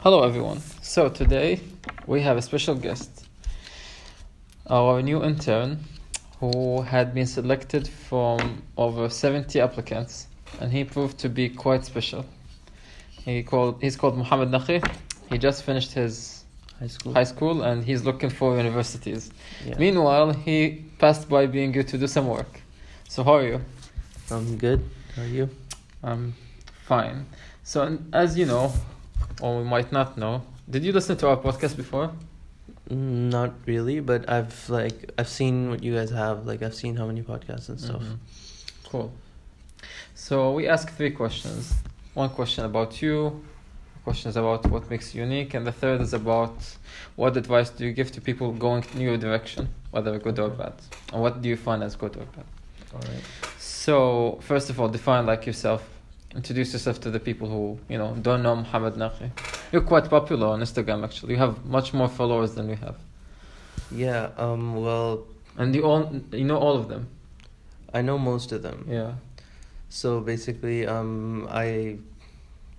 Hello, everyone. So, today we have a special guest, our new intern, who had been selected from over 70 applicants, and he proved to be quite special. He called, he's called Mohammed Naqi. He just finished his High school. high school and he's looking for universities. Yeah. Meanwhile, he passed by being good to do some work. So, how are you? I'm good. How are you? I'm fine. So, and as you know, or we might not know, did you listen to our podcast before? Not really, but I've like I've seen what you guys have. Like I've seen how many podcasts and stuff. Mhm. Cool. So we ask three questions. One question about you, questions about what makes you unique, and the third is about what advice do you give to people going in your direction, whether good or bad, and what do you find as good or bad. All right. So first of all, define like yourself. Introduce yourself to the people who you know don't know Mohammed Naqi. You're quite popular on Instagram actually. You have much more followers than we have, Yeah. Um. Well, and you all you know all of them. I know most of them. Yeah. So basically, um, I,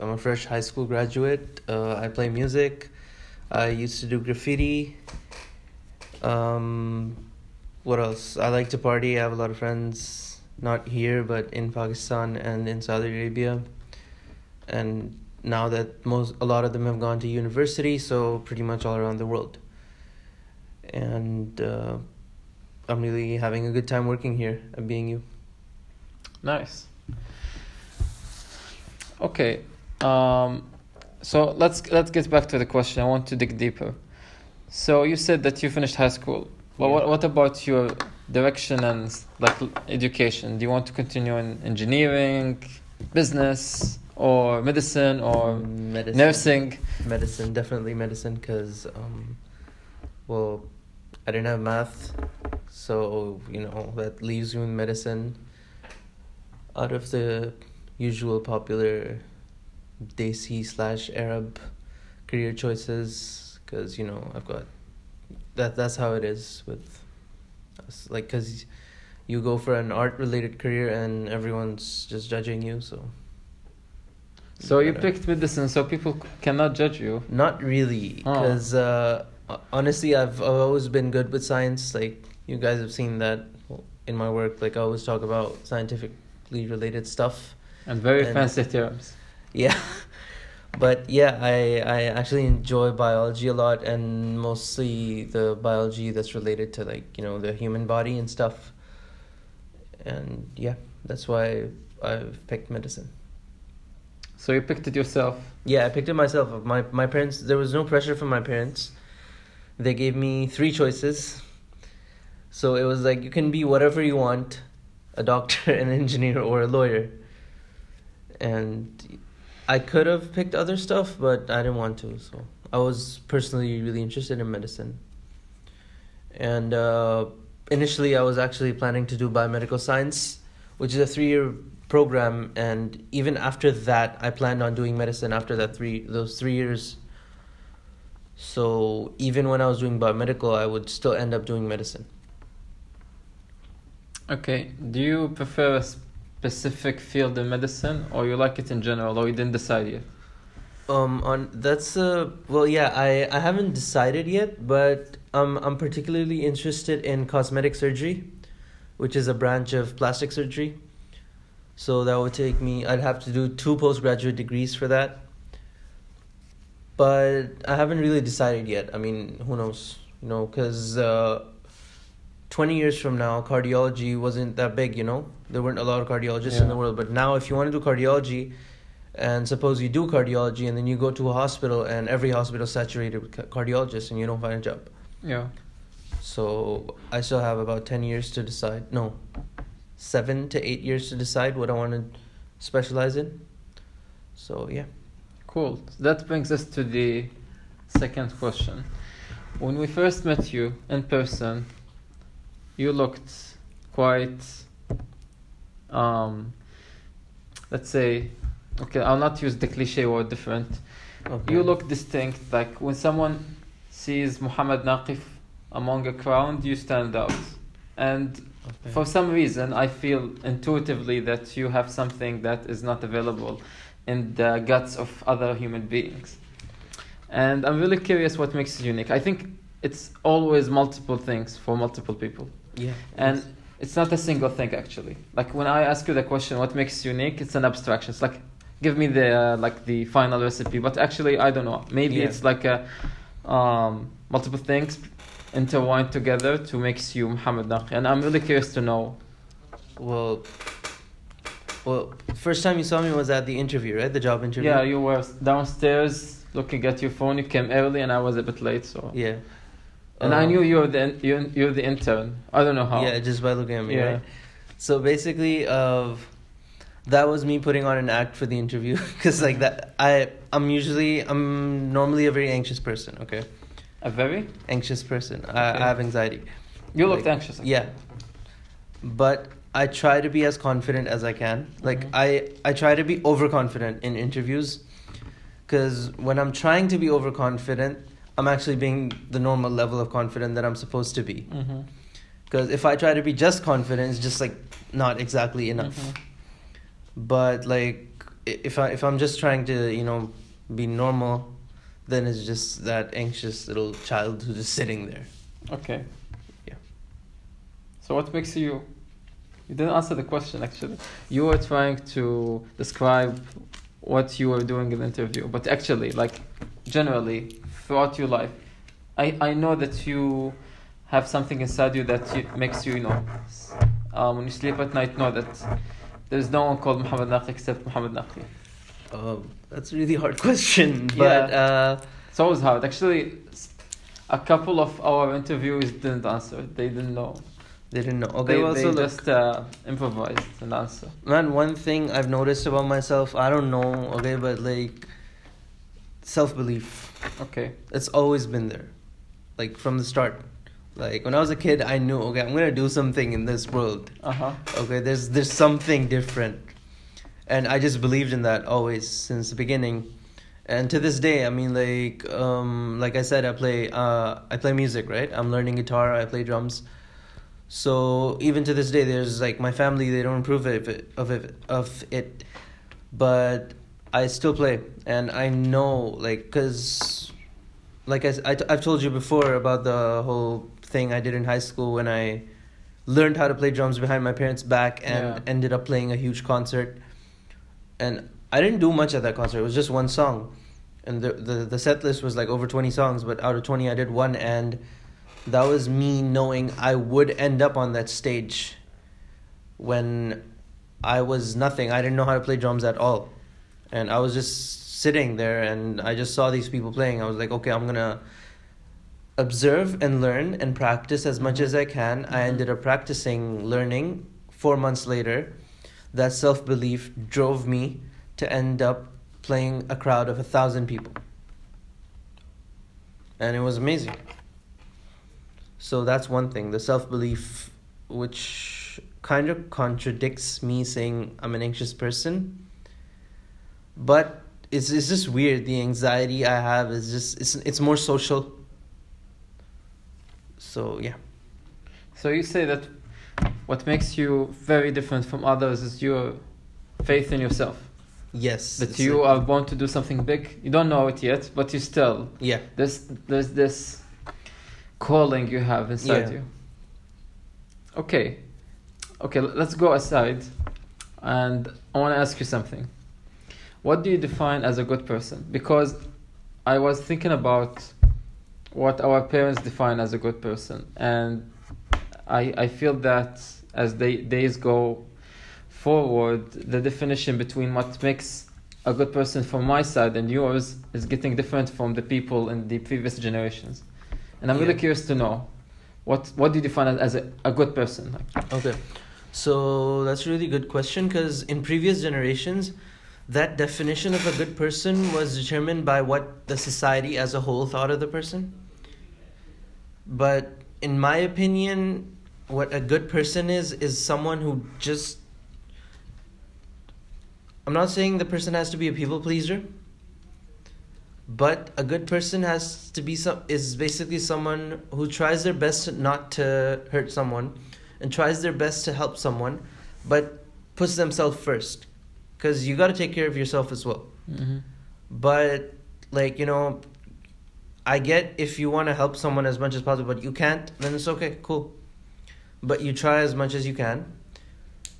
I'm a fresh high school graduate. Uh, I play music. I used to do graffiti. Um, what else? I like to party. I have a lot of friends, not here, but in Pakistan and in Saudi Arabia. And now that most, a lot of them have gone to university, so pretty much all around the world. And uh, I'm really having a good time working here at being you. Nice. Okay. Um, so let's let's get back to the question. I want to dig deeper. So you said that you finished high school. Well, Yeah. what what about your direction and like education? Do you want to continue in engineering, business, or medicine, or medicine. nursing? Medicine, definitely medicine, because, um, well, I didn't have math, so, you know, that leaves you in medicine. Out of the usual popular Desi slash Arab career choices, because, you know, I've got, that. that's how it is with Like, because you go for an art related career and everyone's just judging you, so. So you picked medicine, so people cannot judge you. Not really, Oh. because uh, honestly, I've I've always been good with science. Like you guys have seen that in my work. Like I always talk about scientifically related stuff. And very And- fancy terms. Yeah, but yeah, I I actually enjoy biology a lot, and mostly the biology that's related to like you know the human body and stuff. And yeah, that's why I've picked medicine. So you picked it yourself. Yeah, I picked it myself. My my parents. There was no pressure from my parents. They gave me three choices. So it was like you can be whatever you want, a doctor, an engineer, or a lawyer. And I could have picked other stuff, but I didn't want to. So I was personally really interested in medicine. And uh, initially, I was actually planning to do biomedical science, which is a three-year program. And even after that, I planned on doing medicine after that three those three years. So even when I was doing biomedical, I would still end up doing medicine. Okay. Do you prefer specific field in medicine, or you like it in general, or you didn't decide yet? Um, on that's well yeah I I haven't decided yet, but um I'm particularly interested in cosmetic surgery, which is a branch of plastic surgery. So that would take me. I'd have to do two postgraduate degrees for that. But I haven't really decided yet. I mean, who knows? You know, because uh, twenty years from now, cardiology wasn't that big. You know, there weren't a lot of cardiologists in the world. But now, if you want to do cardiology, and suppose you do cardiology and then you go to a hospital and every hospital is saturated with cardiologists and you don't find a job Yeah. so i still have about 10 years to decide no 7 to 8 years to decide what i want to specialize in so yeah Cool. That brings us to the second question. When we first met you in person, you looked quite, um, let's say, okay, I'll not use the cliche word different. okay. You look distinct. Like when someone sees Mohammed Naqif among a crowd, you stand out. And Okay. for some reason, I feel intuitively that you have something that is not available in the guts of other human beings. and I'm really curious what makes it unique. I think it's always multiple things for multiple people, Yeah. and it's not a single thing actually. Like when I ask you the question, what makes you unique? It's an abstraction. It's like give me the uh, like the final recipe, but actually I don't know. Maybe Yeah. it's like a um, multiple things intertwined together to makes you Mohammed Naqi, and I'm really curious to know. Well, well, first time you saw me was at the interview, right? The job interview. Yeah, you were downstairs looking at your phone. You came early, and I was a bit late. So, Yeah. And I Um, knew you were the you're, you're the intern. I don't know how. Yeah, just by looking at me, Yeah. right? So basically, uh, that was me putting on an act for the interview because like that, I I'm usually I'm normally a very anxious person. Okay, A very. anxious person. I, Okay. I have anxiety. You looked Like, anxious. Yeah, but I try to be as confident as I can. Like Mhm. I I try to be overconfident in interviews because when I'm trying to be overconfident, I'm actually being the normal level of confident that I'm supposed to be. Mm-hmm. Because if I try to be just confident, it's just like not exactly enough. Mhm. But like if I if I'm just trying to you know be normal, then it's just that anxious little child who's just sitting there. Okay. Yeah. So what makes you? You didn't answer the question actually. You were trying to describe what you were doing in the interview, but actually, like generally throughout your life, I I know that you have something inside you that you, makes you, you know, um, when you sleep at night, know that there's no one called Mohammed Naqi except Mohammed Naqi. Um, that's a really hard question, but Yeah. uh, It's always hard. Actually, a couple of our interviews didn't answer. They didn't know. they didn't know. Okay, they, well, they so just uh, improvised an answer. man, one thing I've noticed about myself, I don't know, okay, but like self belief, Okay. it's always been there, like from the start. Like when I was a kid, I knew, okay, I'm gonna do something in this world. Uh huh. Okay, there's there's something different, and I just believed in that always since the beginning, and to this day, I mean, like um, like I said, I play uh, I play music, right? I'm learning guitar, I play drums, so even to this day, there's like my family they don't approve of it of it of it, but I still play, and I know like because like I, I t- I've told you before about the whole thing I did in high school when I learned how to play drums behind my parents' back and Yeah. ended up playing a huge concert. And I didn't do much at that concert. It was just one song. And the, the, the set list was like over 20 songs, but out of 20, I did one. And that was me knowing I would end up on that stage when I was nothing. I didn't know how to play drums at all. And I was just sitting there and I just saw these people playing. I was like, okay, I'm going to observe and learn and practice as much as I can. I Mhm. ended up practicing, learning. Four months later, that self belief drove me to end up playing a crowd of a thousand people. And it was amazing. So that's one thing the self belief, which kind of contradicts me saying I'm an anxious person. But it's, it's just weird. The anxiety I have is just, it's, it's more social. So, yeah. So you say that what makes you very different from others is your faith in yourself. Yes. That you like- are born to do something big. You don't know it yet, but you still Yeah. there's there's this calling you have inside Yeah. you. Okay, okay. Let's go aside, and I want to ask you something. What do you define as a good person? Because I was thinking about what our parents define as a good person, and I I feel that as they days go forward, the definition between what makes a good person from my side and yours is getting different from the people in the previous generations. And I'm really curious to know what what do you define as, as a, a good person? Okay. So that's a really good question because in previous generations, that definition of a good person was determined by what the society as a whole thought of the person. But in my opinion, what a good person is, is someone who just. I'm not saying the person has to be a people pleaser, but a good person has to be some is basically someone who tries their best not to hurt someone and tries their best to help someone but puts themselves first because you got to take care of yourself as well mm-hmm. but like you know I get if you want to help someone as much as possible, but you can't, then it's okay, cool. But you try as much as you can.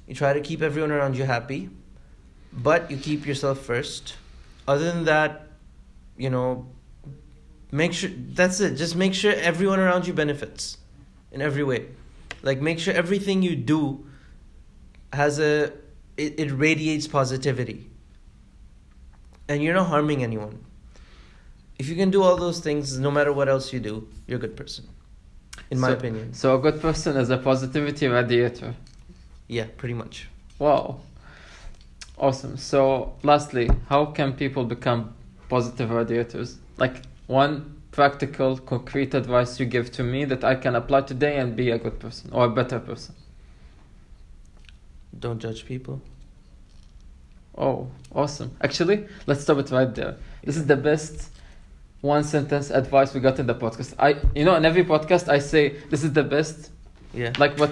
You try to keep everyone around you happy, but you keep yourself first. Other than that, you know, make sure that's it. Just make sure everyone around you benefits in every way. Like make sure everything you do has a it, it radiates positivity. And you're not harming anyone. If you can do all those things, no matter what else you do, you're a good person. In my So- opinion. So a good person is a positivity radiator. Yeah, pretty much. Wow. Awesome. So, lastly, how can people become positive radiators? Like one practical, concrete advice you give to me that I can apply today and be a good person or a better person. Don't judge people. Oh, awesome. Actually, let's stop it right there. This is the best one sentence advice we got in the podcast. I you know in every podcast I say this is the best Yeah. like what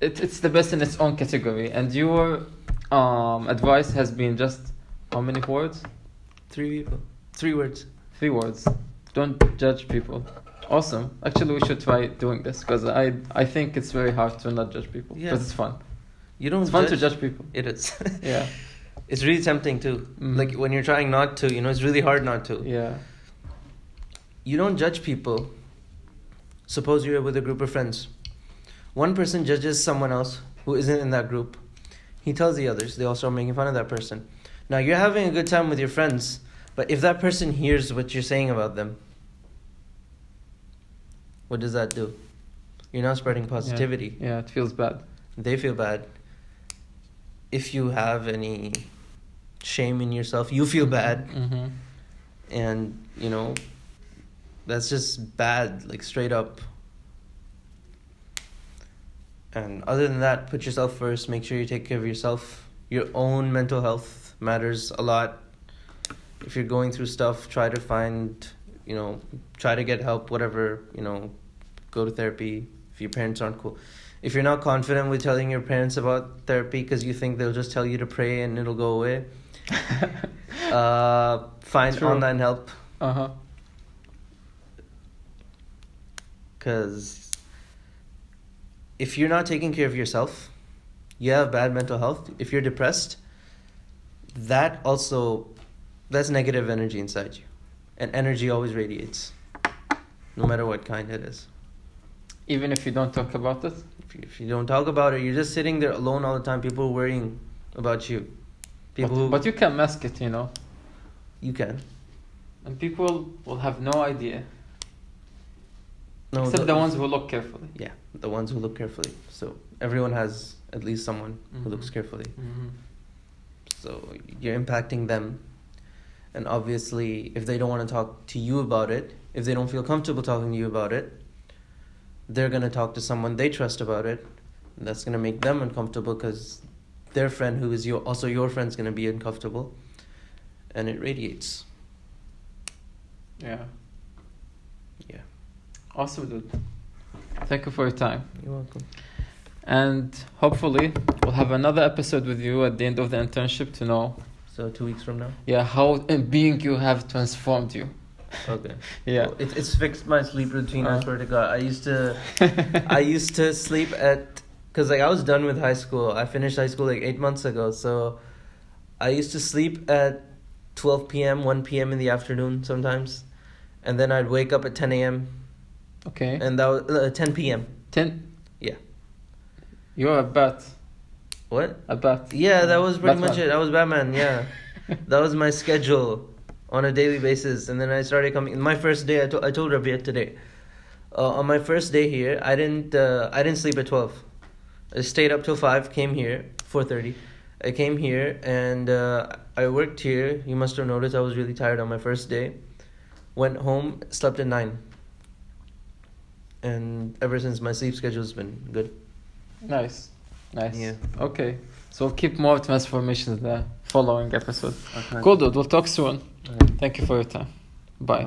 it, it's the best in its own category and your um advice has been just how many words? Three people. Three words. Three words. Don't judge people. Awesome. Actually, we should try doing this because I I think it's very hard to not judge people. Yeah. Because it's fun. You don't It's fun judge. to judge people. It is. Yeah. It's really tempting too. Mhm. Like when you're trying not to, you know, it's really hard not to. Yeah. You don't judge people. Suppose you're with a group of friends. One person judges someone else who isn't in that group. He tells the others. They all start making fun of that person. Now you're having a good time with your friends, but if that person hears what you're saying about them, what does that do? You're not spreading positivity. Yeah, it feels bad. They feel bad. If you have any shame in yourself, you feel bad. Mm-hmm. and you know that's just bad like straight up. And other than that put yourself first. Make sure you take care of yourself. Your own mental health matters a lot. If you're going through stuff try to find you know try to get help whatever you know go to therapy. If your parents aren't cool if you're not confident with telling your parents about therapy because you think they'll just tell you to pray and it'll go away uh, find True. online help uh huh. because if you're not taking care of yourself, you have bad mental health. If you're depressed, that also that's negative energy inside you, and energy always radiates, no matter what kind it is. Even if you don't talk about it. If you, if you don't talk about it, you're just sitting there alone all the time. People worrying about you. People but, who but you can mask it, you know, you can and people will have no idea no except the ones who look carefully. yeah the ones who look carefully. So everyone has at least someone who looks carefully. Mm-hmm. So you're impacting them. And obviously, if they don't want to talk to you about it, if they don't feel comfortable talking to you about it, they're going to talk to someone they trust about it. And that's going to make them uncomfortable because their friend, who is your, also your friend, is going to be uncomfortable. And it radiates. Yeah. Yeah. Awesome, dude. Thank you for your time. You're welcome. And hopefully, we'll have another episode with you at the end of the internship to know, So, two weeks from now? yeah, how being you have transformed you. Okay. Yeah. Well, it, it's fixed my sleep routine, I Uh. swear to God. I used to. I used to sleep at because like I was done with high school. I finished high school like eight months ago, so I used to sleep at twelve p.m., one p.m. in the afternoon sometimes, and then I'd wake up at ten a.m. okay. and that was uh, ten p.m. 10. Yeah. You're a bat. What? A bat. Yeah, that was pretty much it. I was Batman. Yeah, that was my schedule on a daily basis, and then I started coming. My first day, I to- I told Rabia today. Uh, on my first day here, I didn't uh, I didn't sleep at twelve. I stayed up till five. Came here four thirty. I came here and uh, I worked here. You must have noticed I was really tired on my first day. Went home, slept at nine. And ever since my sleep schedule's been good. Nice. Nice. Yeah. Okay. So keep more transformations in the following episode. Okay. Cool, dude. We'll talk soon. Thank you for your time. Bye.